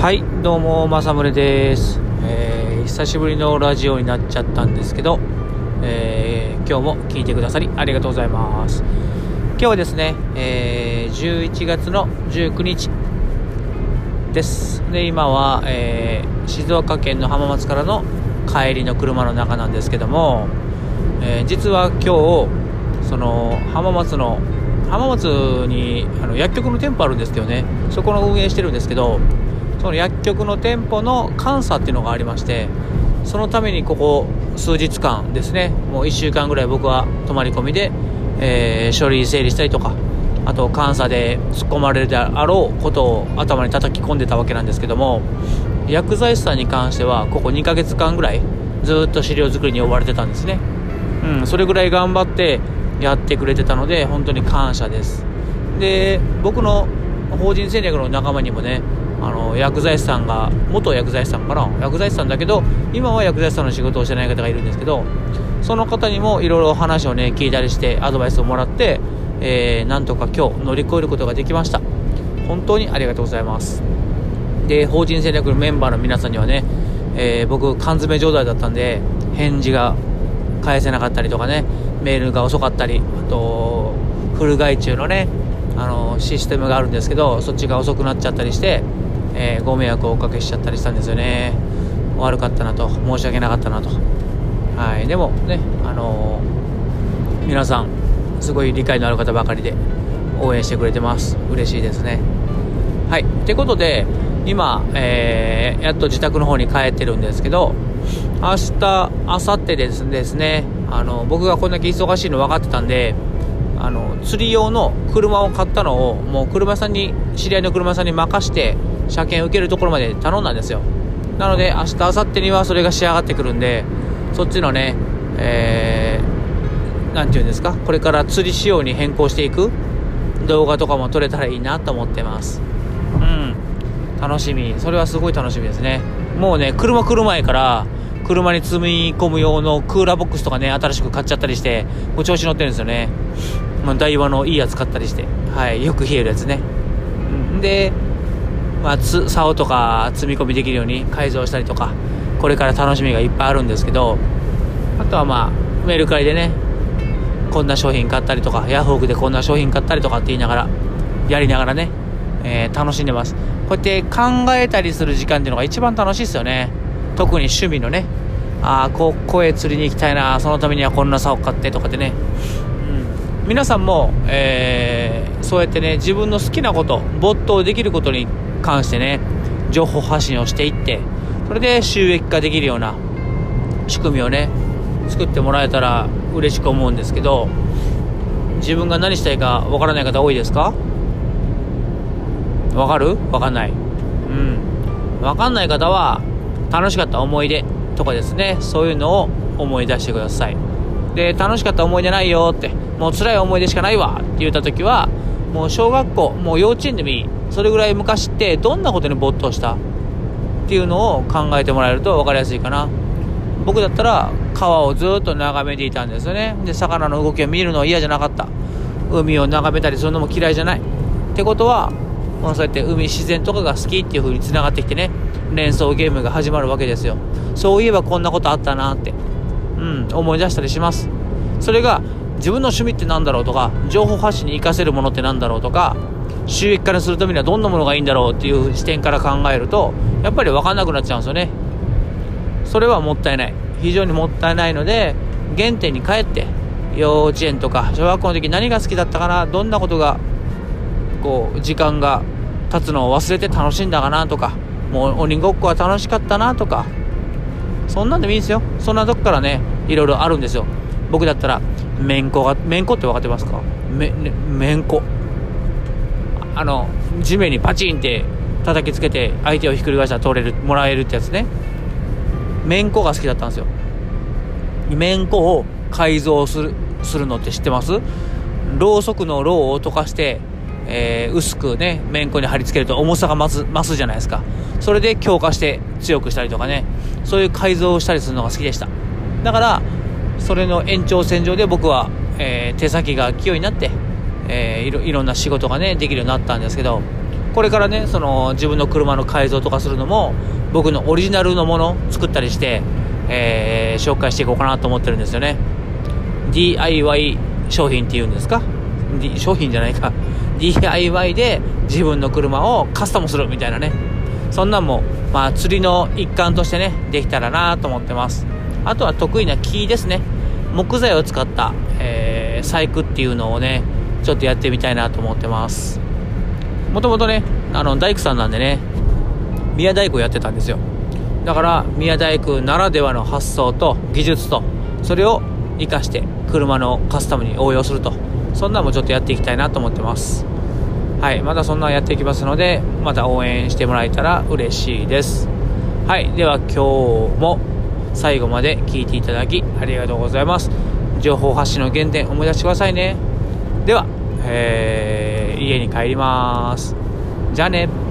はいどうも正宗です、えー、久しぶりのラジオになっちゃったんですけど、えー、今日も聞いてくださりありがとうございます。今日はですね、えー、11月の19日です。で今は、え、静岡県の浜松からの帰りの車の中なんですけども、え、実は今日その浜松の浜松にあの薬局の店舗あるんですけどねそこの運営してるんですけどその薬局の店舗の監査っていうのがありましてそのためにここ数日間ですねもう1週間ぐらい僕は泊まり込みで、えー、書類整理したりとかあと監査で突っ込まれるであろうことを頭に叩き込んでたわけなんですけども薬剤師さんに関してはここ2ヶ月間ぐらいずっと資料作りに追われてたんですね。うんそれぐらい頑張ってやってくれてたので本当に感謝です。で僕の法人戦略の仲間にもねあの薬剤師さんが元薬剤師さんかな薬剤師さんだけど今は薬剤師さんの仕事をしてない方がいるんですけどその方にもいろいろ話をね聞いたりしてアドバイスをもらって、えー、なんとか今日乗り越えることができました。本当にありがとうございます。で法人戦略のメンバーの皆さんにはね、えー、僕缶詰状態だったんで返事が返せなかったりとかねメールが遅かったりあとフル外注のねあのシステムがあるんですけどそっちが遅くなっちゃったりしてえー、ご迷惑をおかけしちゃったりしたんですよね。悪かったなと申し訳なかったなと。はいでもねあのー、皆さんすごい理解のある方ばかりで応援してくれてます。嬉しいですね。はいってことで今、えー、やっと自宅の方に帰ってるんですけど明日明後日ですですね。あの僕がこんだけ忙しいの分かってたんであの釣り用の車を買ったのをもう車さんに知り合いの車さんに任して車検受けるところまで頼んだんですよ。なので明日明後日にはそれが仕上がってくるんでそっちのねえー、て言うんですかこれから釣り仕様に変更していく動画とかも撮れたらいいなと思ってます。うん。楽しみ。それはすごい楽しみですね。もうね車来る前から車に積み込む用のクーラーボックスとかね新しく買っちゃったりしてもう調子乗ってるんですよね、ま、台湾のいいやつ買ったりして。はいよく冷えるやつね。でまあ、竿とか積み込みできるように改造したりとかこれから楽しみがいっぱいあるんですけどあとはまあメルカリでねこんな商品買ったりとかヤフオクでこんな商品買ったりとかって言いながらやりながらね、えー、楽しんでます。こうやって考えたりする時間っていうのが一番楽しいですよね。特に趣味のねああこ声釣りに行きたいなそのためにはこんな竿買ってとかでね、うん、皆さんも、えー、そうやってね自分の好きなこと没頭できることに関してね情報発信をしていってそれで収益化できるような仕組みをね作ってもらえたら嬉しく思うんですけど自分が何したいかわからない方多いですか？わかる？わかんない。うん。わかんない方は楽しかった思い出とかですね。そういうのを思い出してください。で楽しかった思い出ないよってもう辛い思い出しかないわって言った時はもう小学校もう幼稚園でもいい。それぐらい昔ってどんなことに没頭したっていうのを考えてもらえると分かりやすいかな。僕だったら川をずっと眺めていたんですよね。で魚の動きを見るのは嫌じゃなかった。海を眺めたりするのも嫌いじゃない。ってことは、まあ、そうやって海自然とかが好きっていう風につながってきてね。連想ゲームが始まるわけですよ。そういえばこんなことあったなって。うん思い出したりします。それが自分の趣味って何だろうとか情報発信に活かせるものって何だろうとか収益化にするためにはどんなものがいいんだろうっていう視点から考えるとやっぱり分かんなくなっちゃうんですよね。それはもったいない。非常にもったいないので原点に帰って幼稚園とか小学校の時何が好きだったかなどんなことがこう時間が経つのを忘れて楽しんだかなとかもう鬼ごっこは楽しかったなとかそんなんでもいいんですよ。そんなとこからねいろいろあるんですよ。僕だったらめんこがめんこって分かってますか？め,、ね、めんこあの地面にパチンって叩きつけて相手をひっくり返したら取れるもらえるってやつね。めんこが好きだったんですよ。めんこを改造するするのって知ってます？ろうそくのろうを溶かして、えー、薄くねめんこに貼り付けると重さが増す増すじゃないですか。それで強化して強くしたりとかね。そういう改造をしたりするのが好きでした。だからそれの延長線上で僕は、えー、手先が器用になってえー、いろいろんな仕事がねできるようになったんですけどこれからねその自分の車の改造とかするのも僕のオリジナルのもの作ったりして、えー、紹介していこうかなと思ってるんですよね。DIY 商品っていうんですか、D、商品じゃないか。DIY で自分の車をカスタムするみたいなね。そんなんも、まあ、釣りの一環としてねできたらなと思ってます。あとは得意な木ですね。木材を使った、えー、細工っていうのをねちょっとやってみたいなと思ってます。もともとねあの大工さんなんでね宮大工やってたんですよ。だから宮大工ならではの発想と技術とそれを生かして車のカスタムに応用すると。そんなのもちょっとやっていきたいなと思ってます。はいまたそんなんやっていきますのでまた応援してもらえたら嬉しいです。はいでは今日も最後まで聞いていただきありがとうございます。情報発信の原点思い出してくださいね。では、えー、家に帰ります。じゃあね。